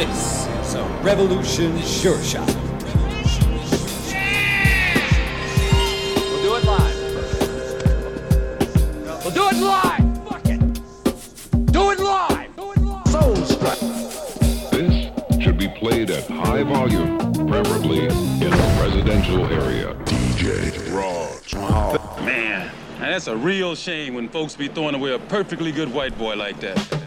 This is a Revolution Sure Shot. We'll do it live. We'll do it live. Fuck it. Do it live. Do it live. Soul Strut. This should be played at high volume, preferably in a residential area. DJ Raw. Man, that's a real shame when folks be throwing away a perfectly good white boy like that.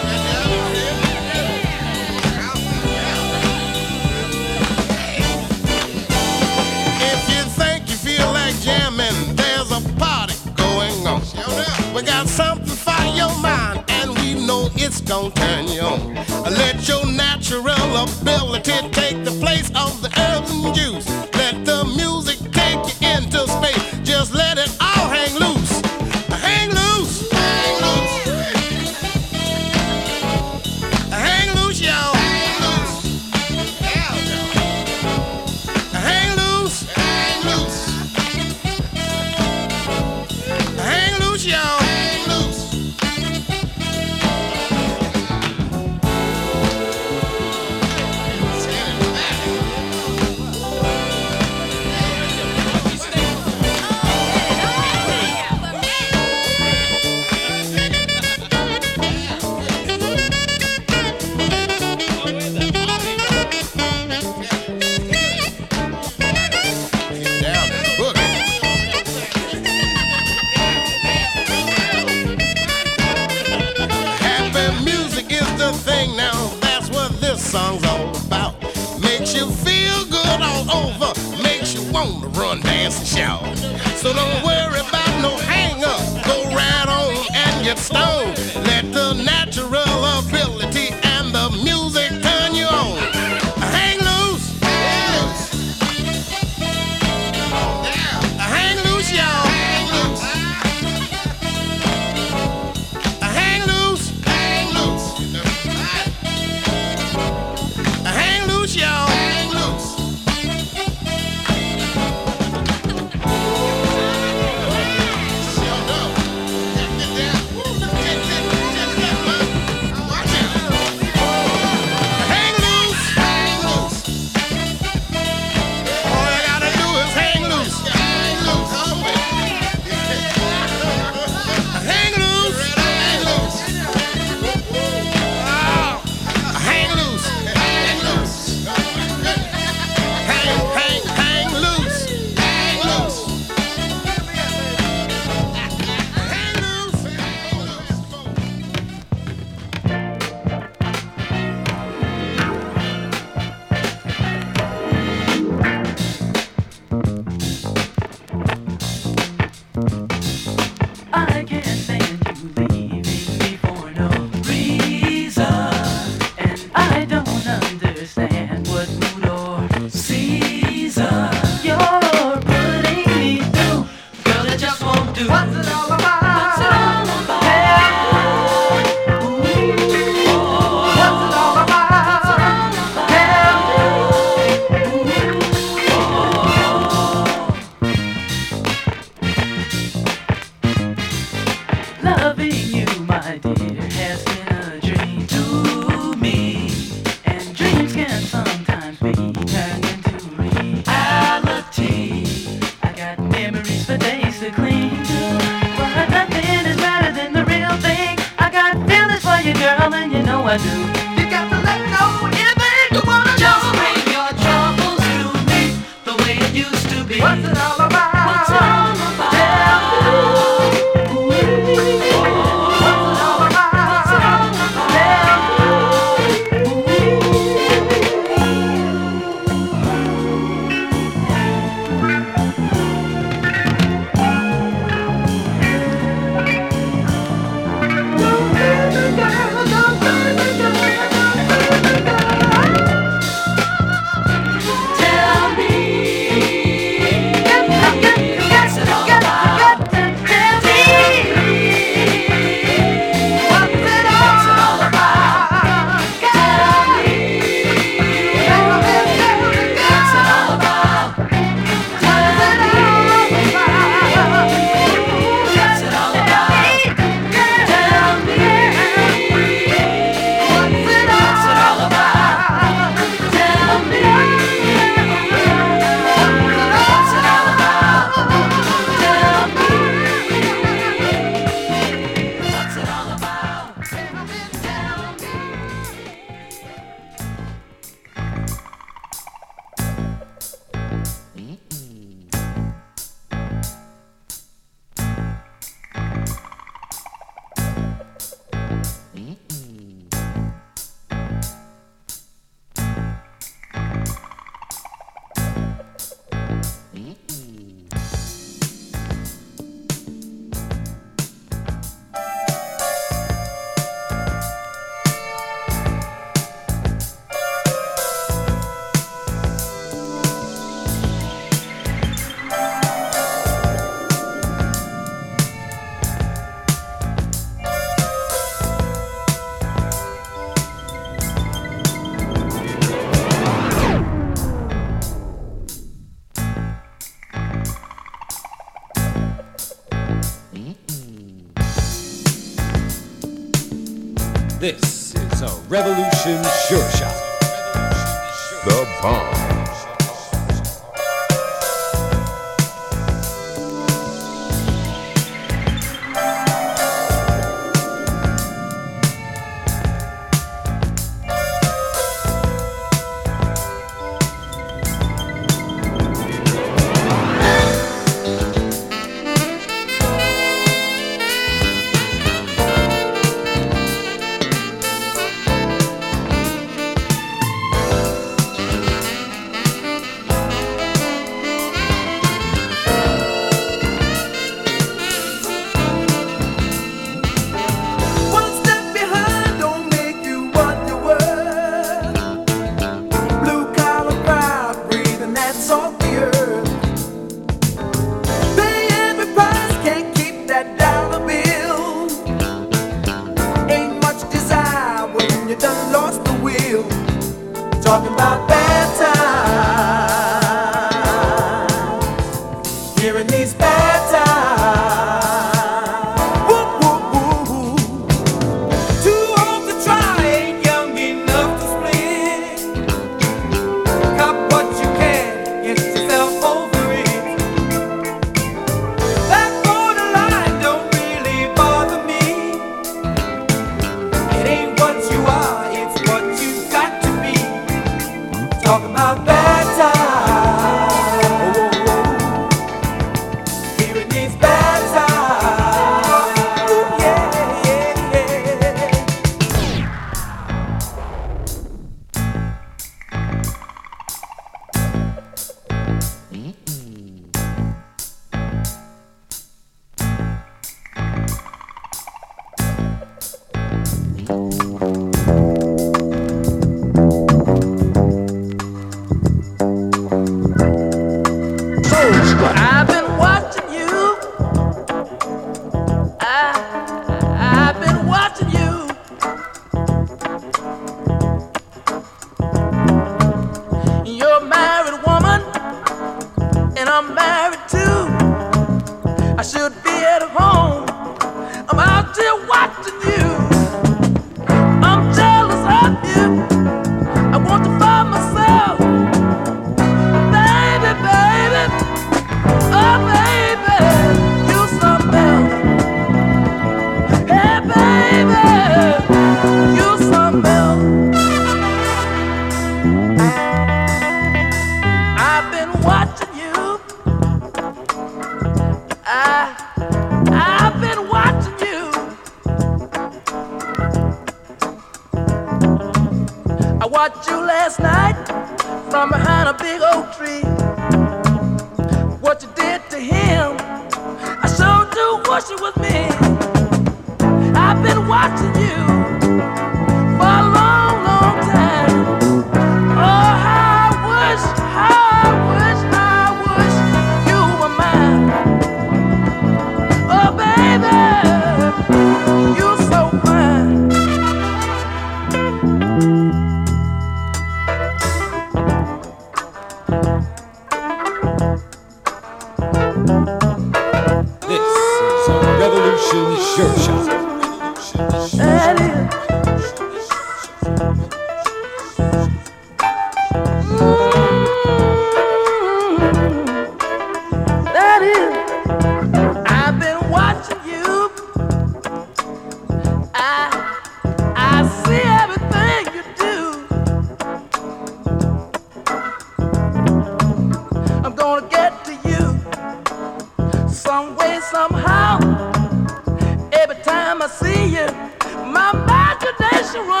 Imagination run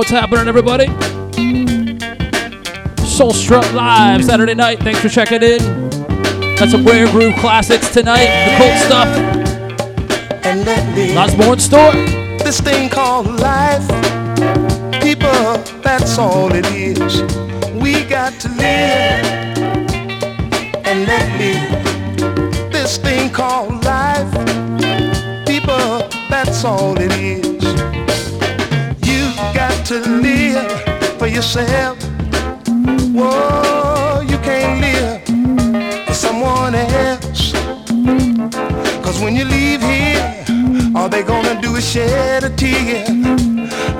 What's happening, everybody? Soul Strut Live Saturday night. Thanks for checking in. Got some rare groove classics tonight. The cold stuff. and let me Osborne Store. this thing called life. People, that's all it is. We got to live and let live. This thing called life. People, that's all it is. Yourself. Whoa, you can't live for someone else. Cause when you leave here, all they gonna do is shed a tear.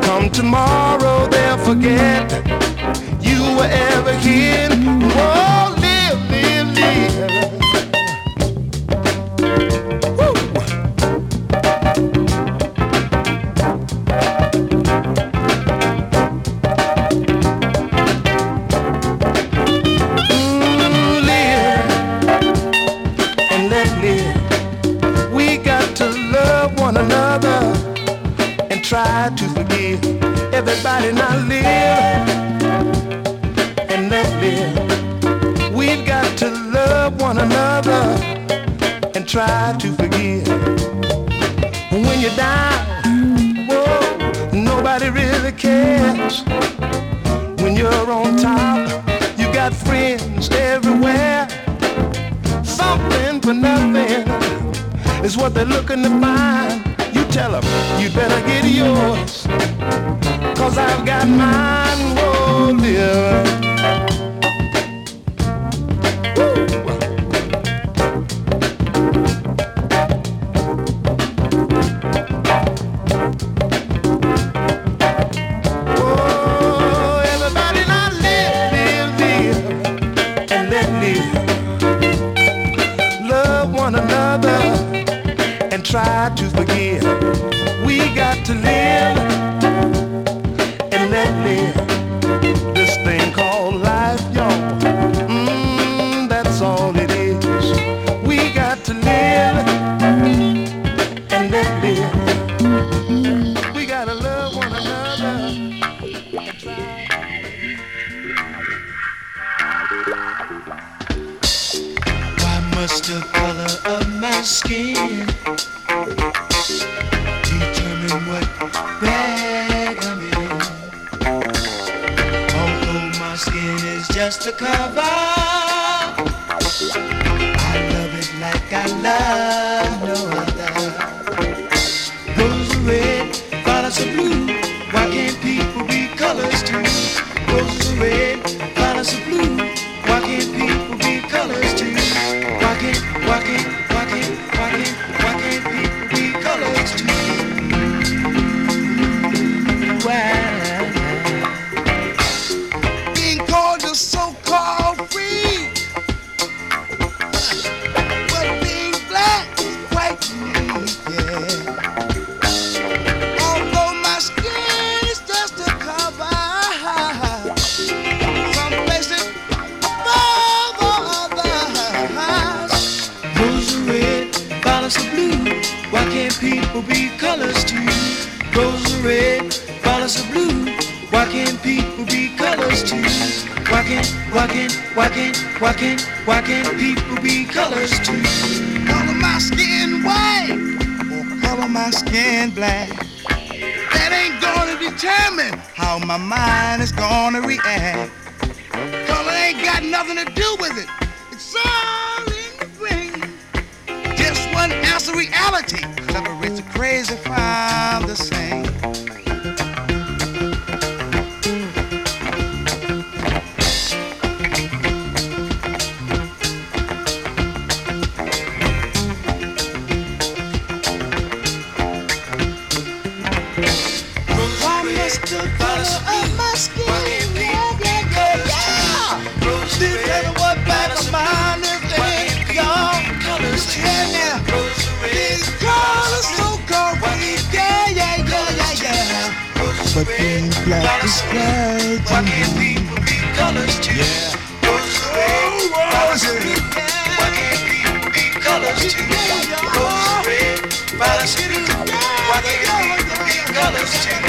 Come tomorrow, they'll forget you were ever here. Whoa, try to forgive. Everybody now live and let live. We've got to love one another and try to forgive. When you're down, whoa, nobody really cares. When you're on top, you got friends everywhere. Something for nothing is what they're looking to find. Tell them you better get yours. Cause I've got mine, oh whoa, live. Colors too? Roses are red, oh, are. Why can't be colors too? Roses red, blue. Why can't be colors too?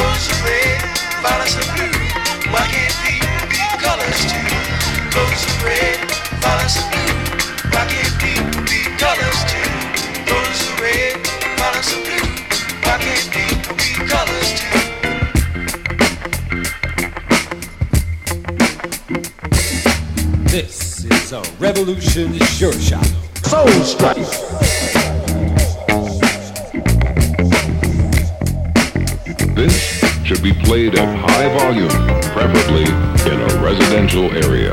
Roses are red, blue. Why can't be colors too? Roses are red, violets are blue. Why can't people be colors too? Roses red, violets blue. Why can't This is a revolution sure shot. Soul Strut. This should be played at high volume, preferably in a residential area.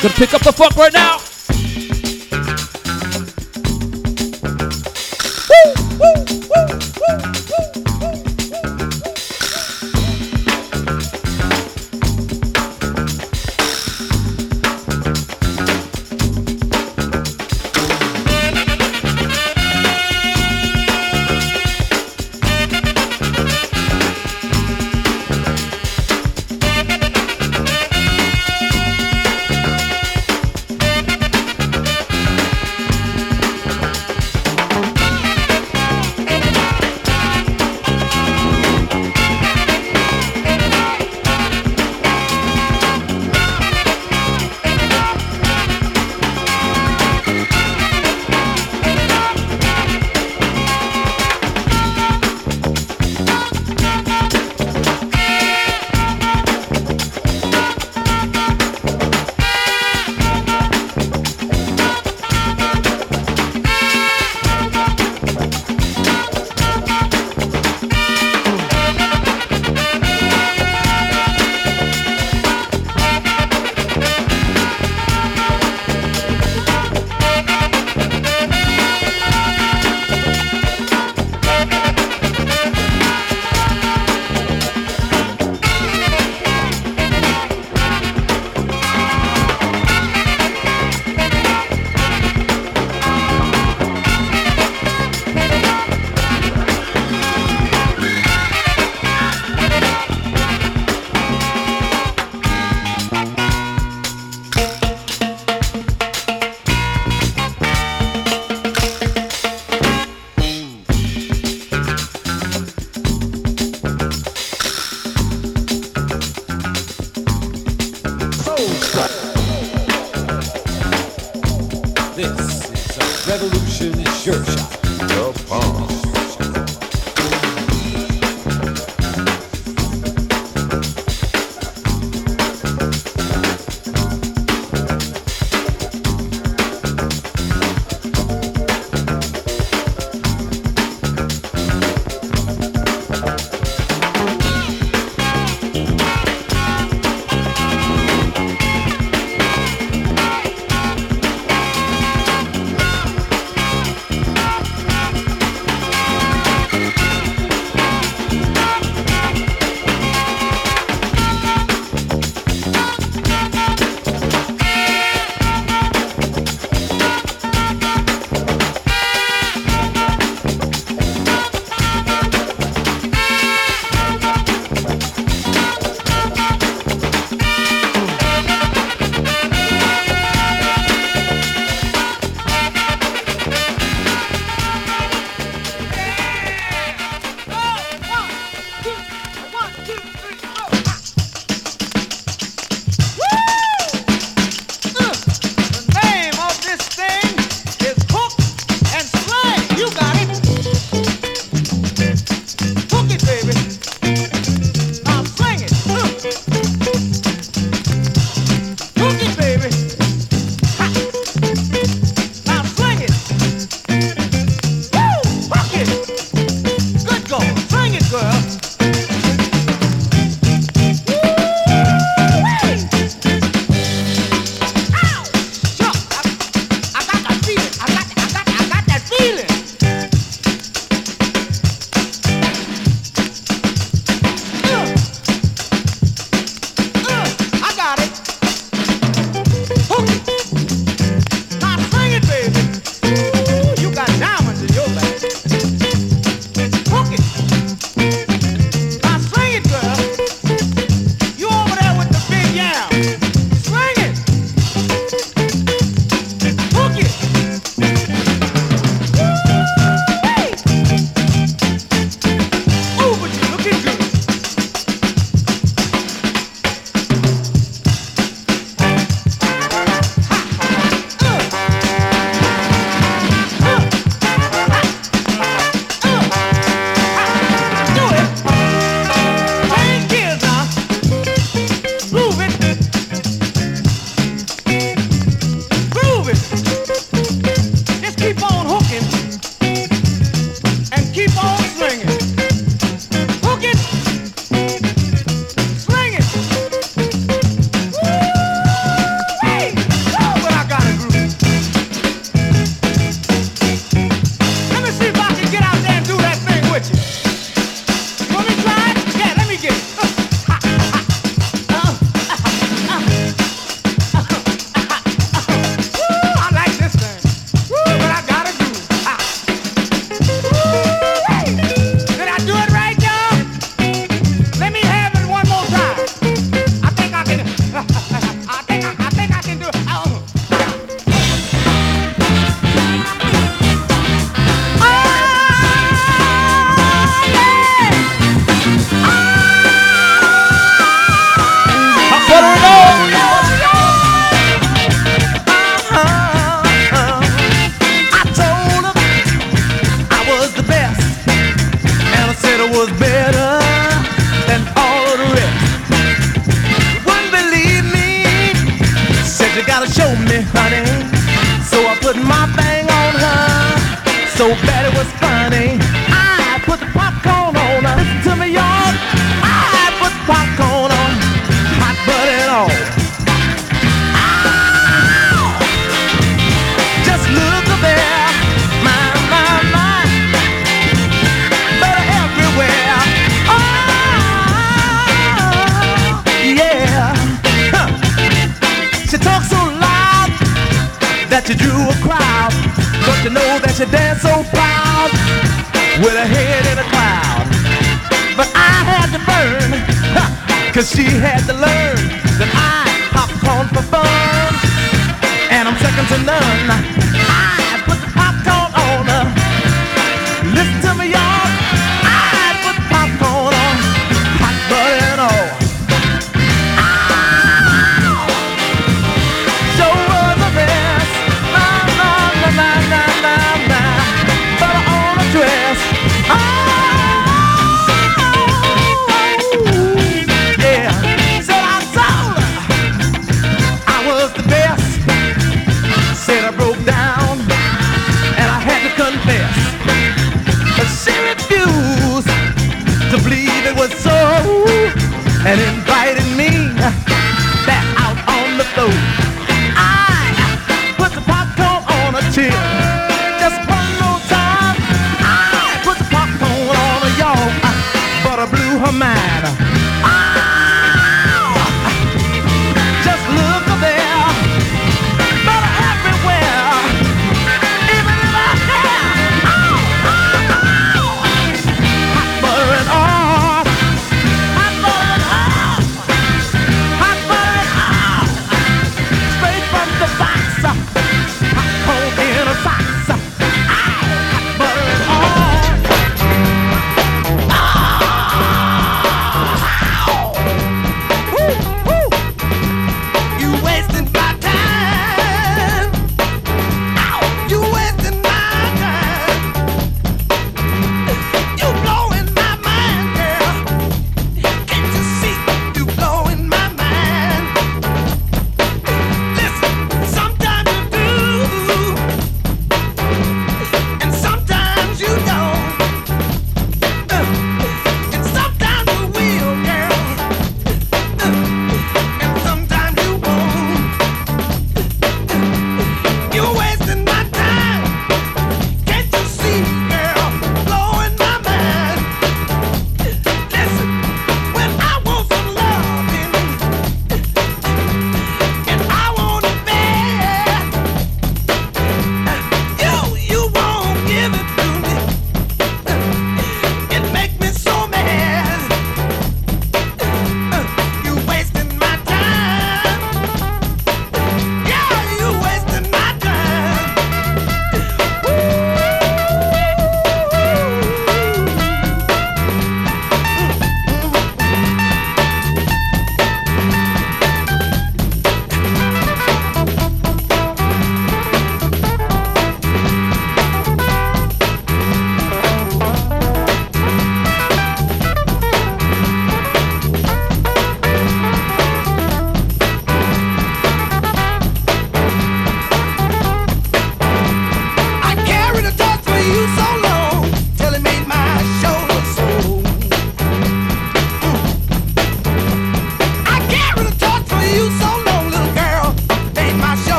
Gonna pick up the fuck right now.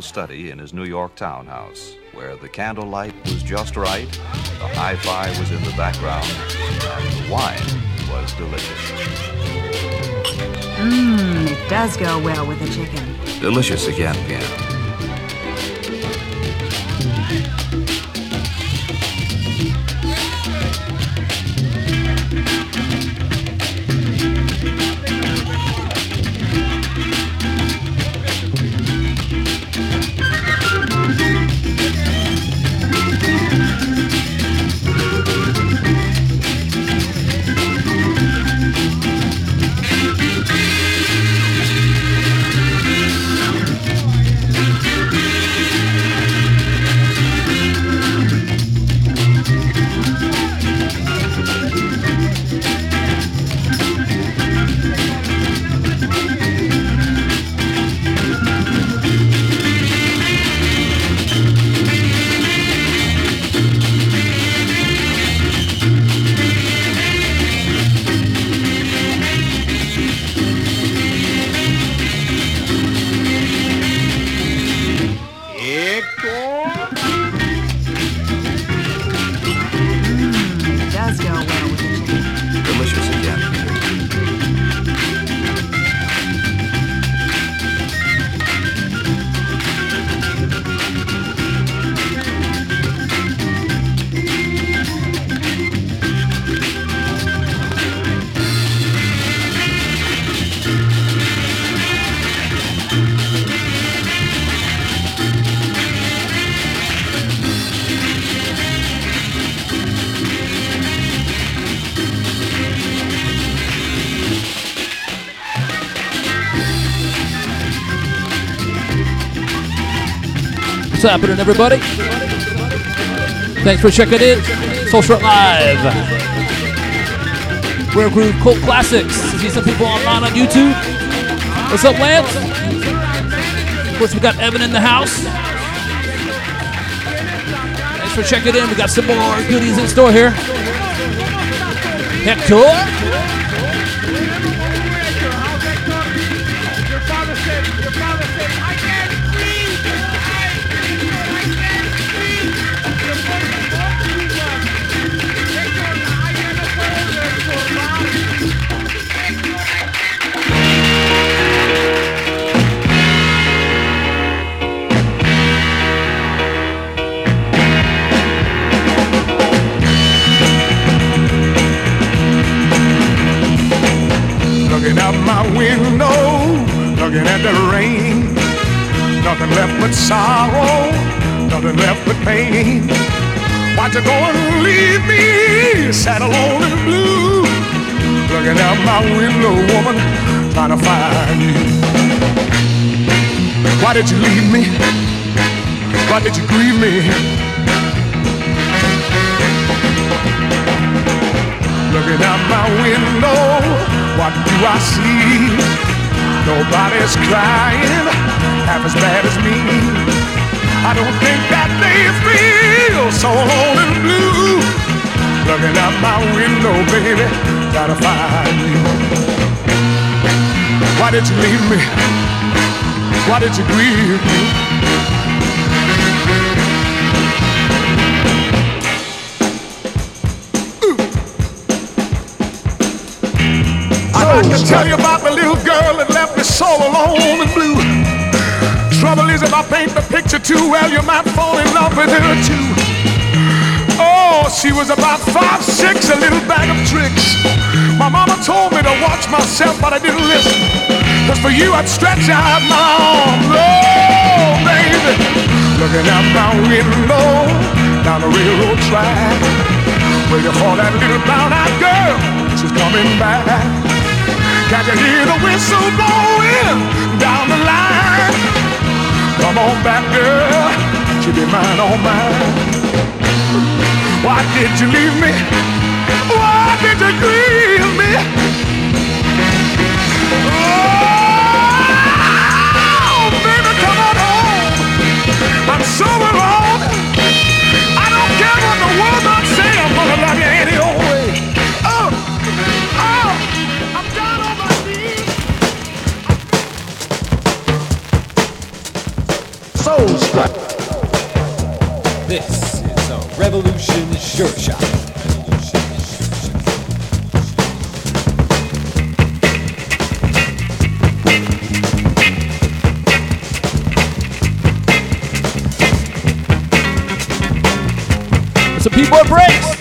study in his New York townhouse, where the candlelight was just right, the hi fi was in the background, and the wine was delicious. Mmm, it does go well with the chicken. Delicious again, yeah What's happening, everybody? Thanks for checking in. Social Live. Rare Groove Cult Classics. See some people online on YouTube. What's up, Lance? Of course, we got Evan in the house. Thanks for checking in. We got some more goodies in store here. Hector. At the rain. Nothing left but sorrow, nothing left but pain. Why'd you go and leave me sad, alone and blue? Looking out my window, woman, trying to find you. Why did you leave me? Why did you grieve me? Looking out my window, what do I see? Nobody's crying half as bad as me. I don't think that they feel so alone and blue. Looking out my window, baby, gotta find you. Why did you leave me? Why did you grieve me? Like to tell you about the little girl so alone and blue. Trouble is, if I paint the picture too well, you might fall in love with her too. Oh, she was about five, six, a little bag of tricks. My mama told me to watch myself, but I didn't listen. Cause for you, I'd stretch out my arms. Oh, baby. Looking out my window, down the railroad track. Waiting for that little brown-eyed girl. She's coming back. Can you hear the whistle blowing down the line? Come on back, girl. She'll be mine, all mine. Why did you leave me? Why did you grieve me? Oh, baby, come on home. I'm so alone. I don't care what the world might say. I'm gonna love you any soul strike. This is a revolution sure shot. Some people breaks.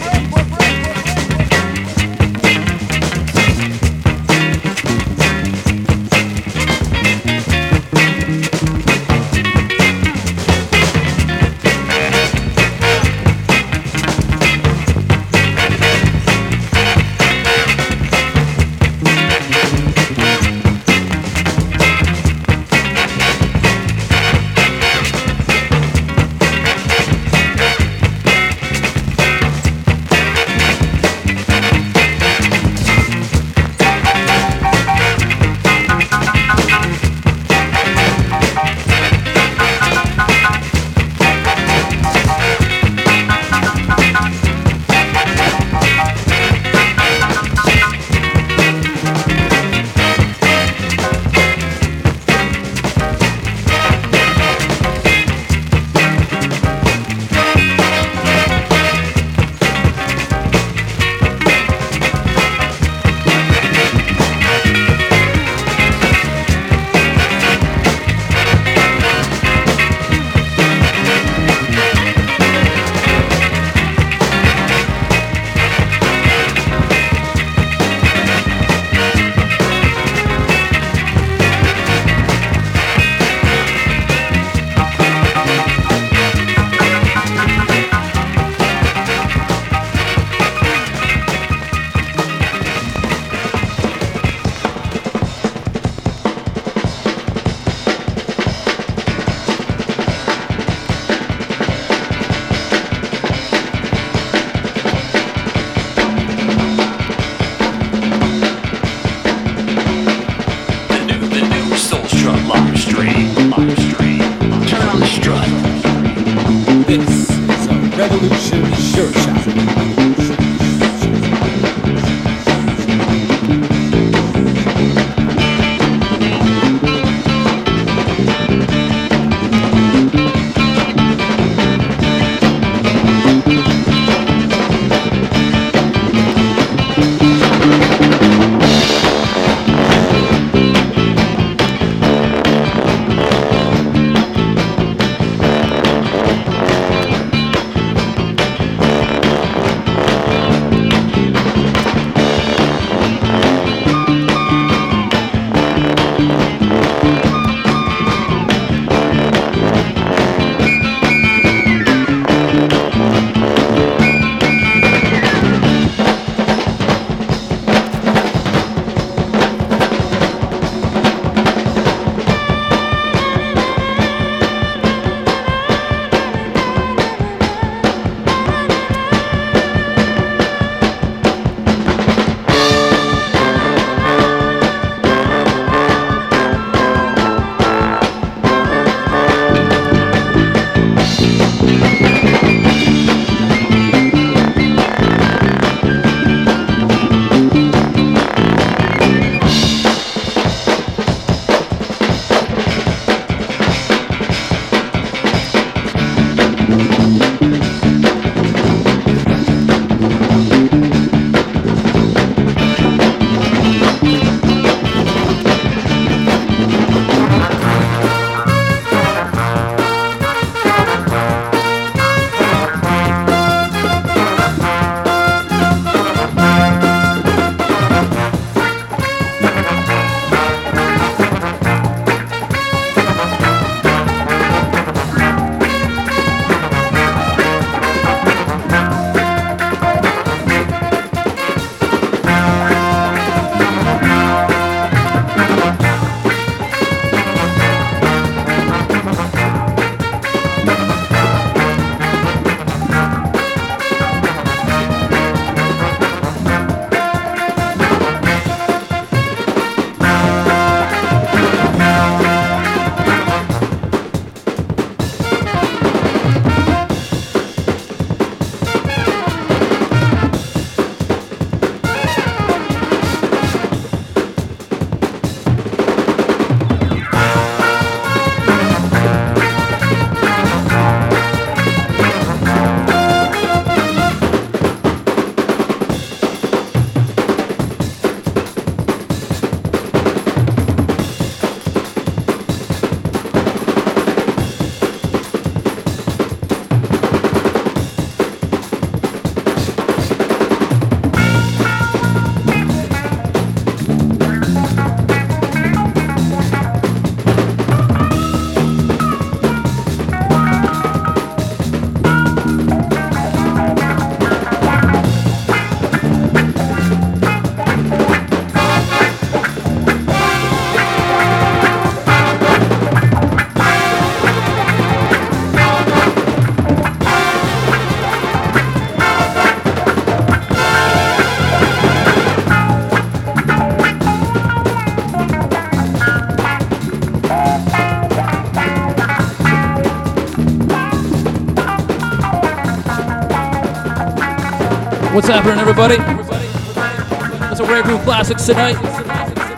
What's happening, everybody? That's a Rare Groove Classics tonight.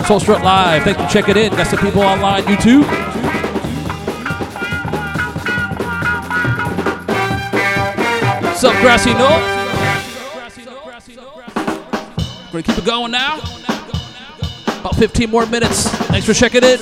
Soul Strut Live. Thanks for checking in. Got some people online, YouTube. What's up, Grassy Knoll? Gonna keep it going now. About 15 more minutes. Thanks for checking in.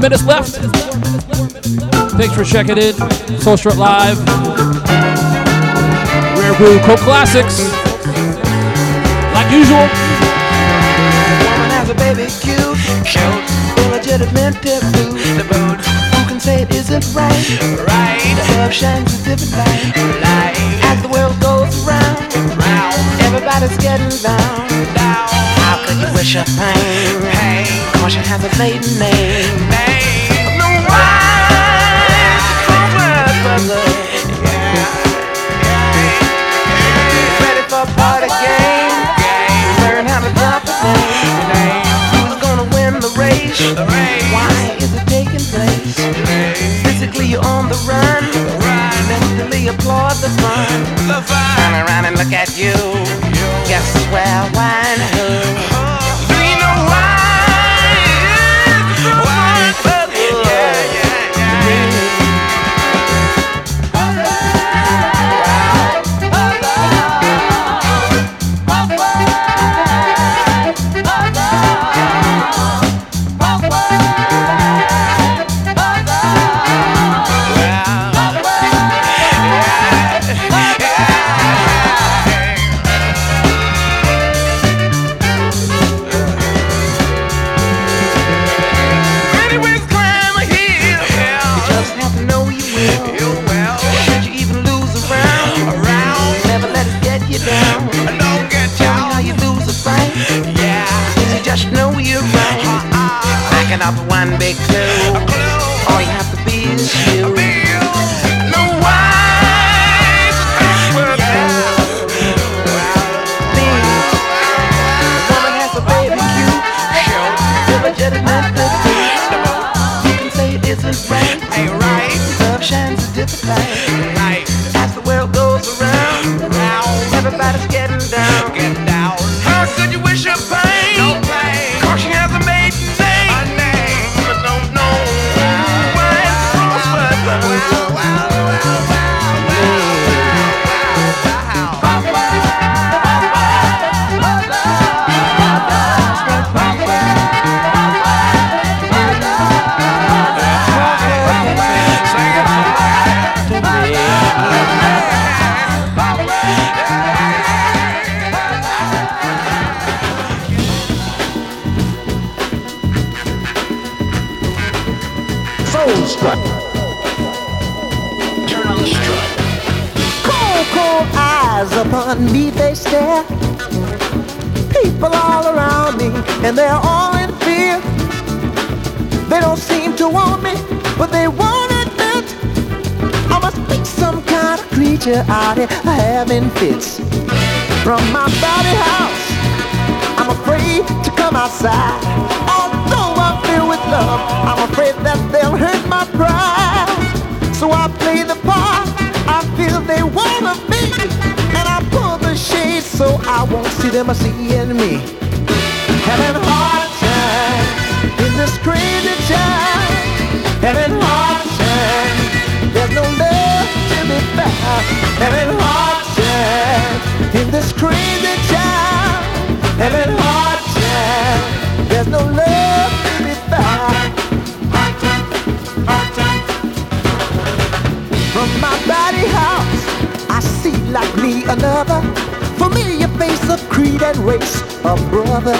Minutes left. Thanks for checking in. Soul Strut Live. Rare Groove Cult Classics. Like usual. Woman has a baby cute, illegitimate taboo. The. Who can say it isn't right? Right. Love shines a different light. Light. As the world goes round. Everybody's getting down, down. How could you wish pain? Pain. A maiden. Name. Shines a different light. As the world goes around, around, everybody's and they're all in fear. They don't seem to want me, but they won't admit I must be some kind of creature out here having fits. From my body house, I'm afraid to come outside. Although I'm filled with love, I'm afraid that they'll hurt my pride. So I play the part I feel they want of me, and I pull the shade so I won't see them seeing me. Having hard time in this crazy time. Having hard time. There's no love to be found. Having hard time in this crazy time. Having hard time. There's no love to be found. From my body house, I see like me another familiar of creed and race, a brother.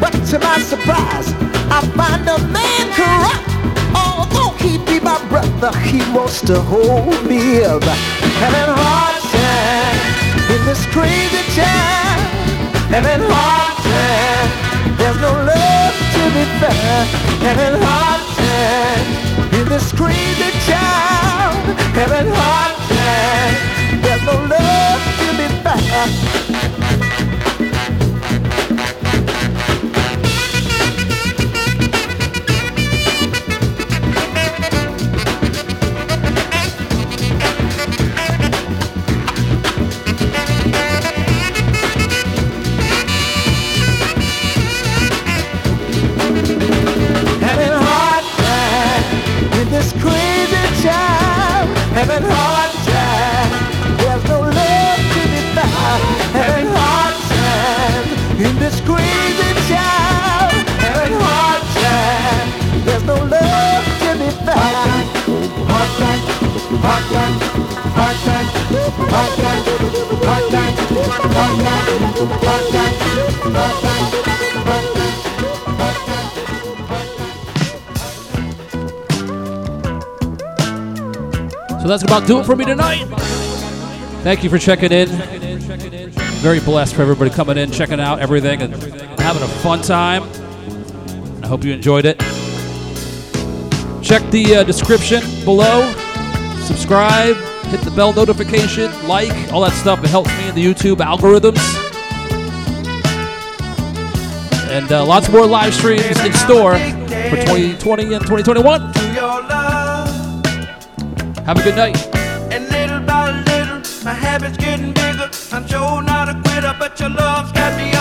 But to my surprise, I find a man corrupt. Although he be my brother, he wants to hold me up. Having hard time in this crazy time. Having hard time. There's no love to be found. Having hard time in this crazy town. Having hard time. There's no love back. So that's about do it for me tonight. Thank you for checking in. Very blessed for everybody coming in, checking out everything, and having a fun time. I hope you enjoyed it. Check the uh, description below. Subscribe, hit the bell notification, like, all that stuff. It helps me in the YouTube algorithms. And uh, lots more live streams in store for 2020 and 2021. Have a good night. And little by little, my habits getting bigger. I'm sure not a quitter, but your love's got me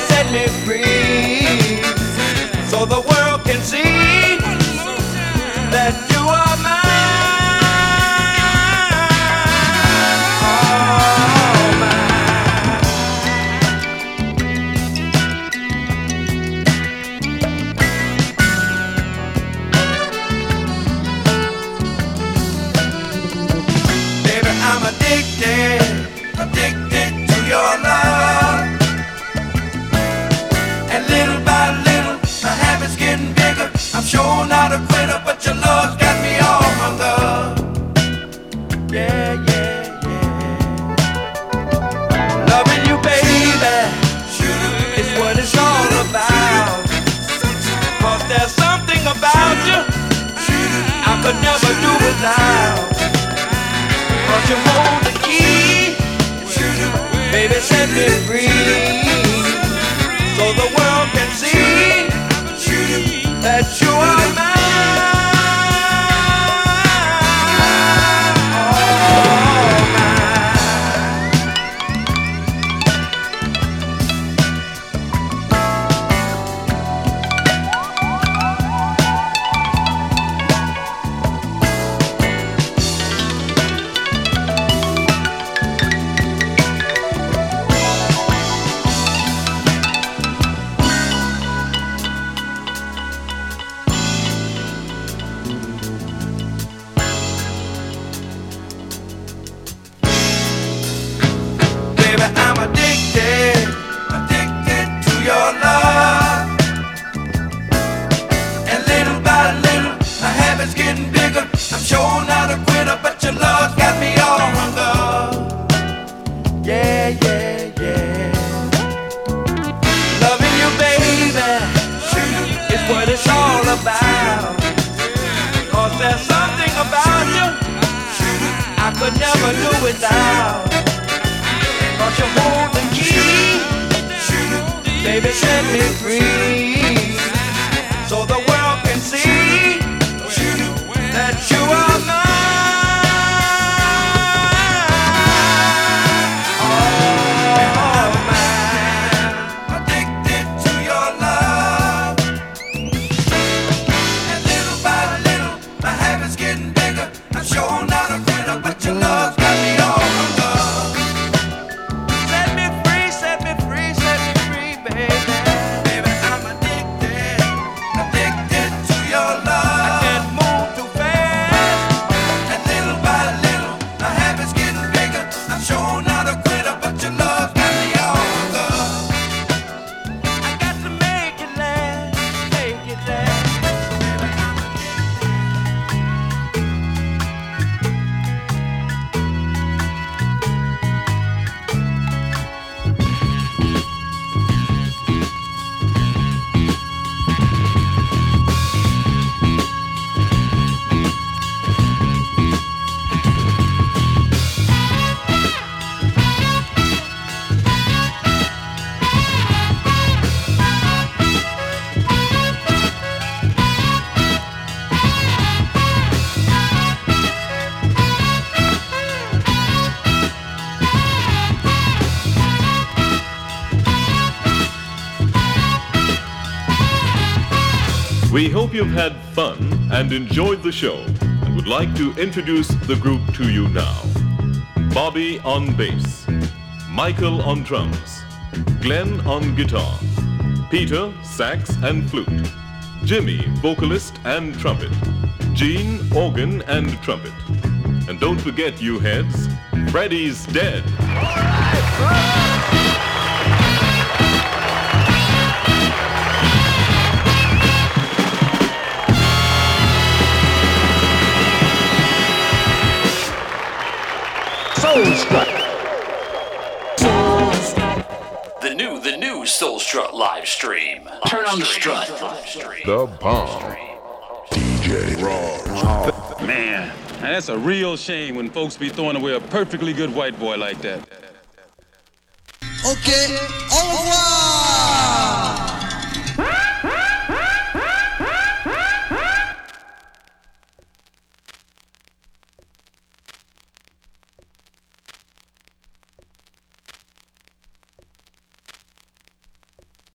set me free free so the world can see that you are mine. You've had fun and enjoyed the show and would like to introduce the group to you now. Bobby on bass, Michael on drums, Glenn on guitar, Peter sax and flute, Jimmy vocalist and trumpet, Gene organ and trumpet. And don't forget you heads, Freddy's dead. Soul Strut. The new, the new Soul Strut live stream. Turn on the strut. Live stream. The bomb. DJ Raj. Man, now that's a real shame when folks be throwing away a perfectly good white boy like that. Okay, au revoir.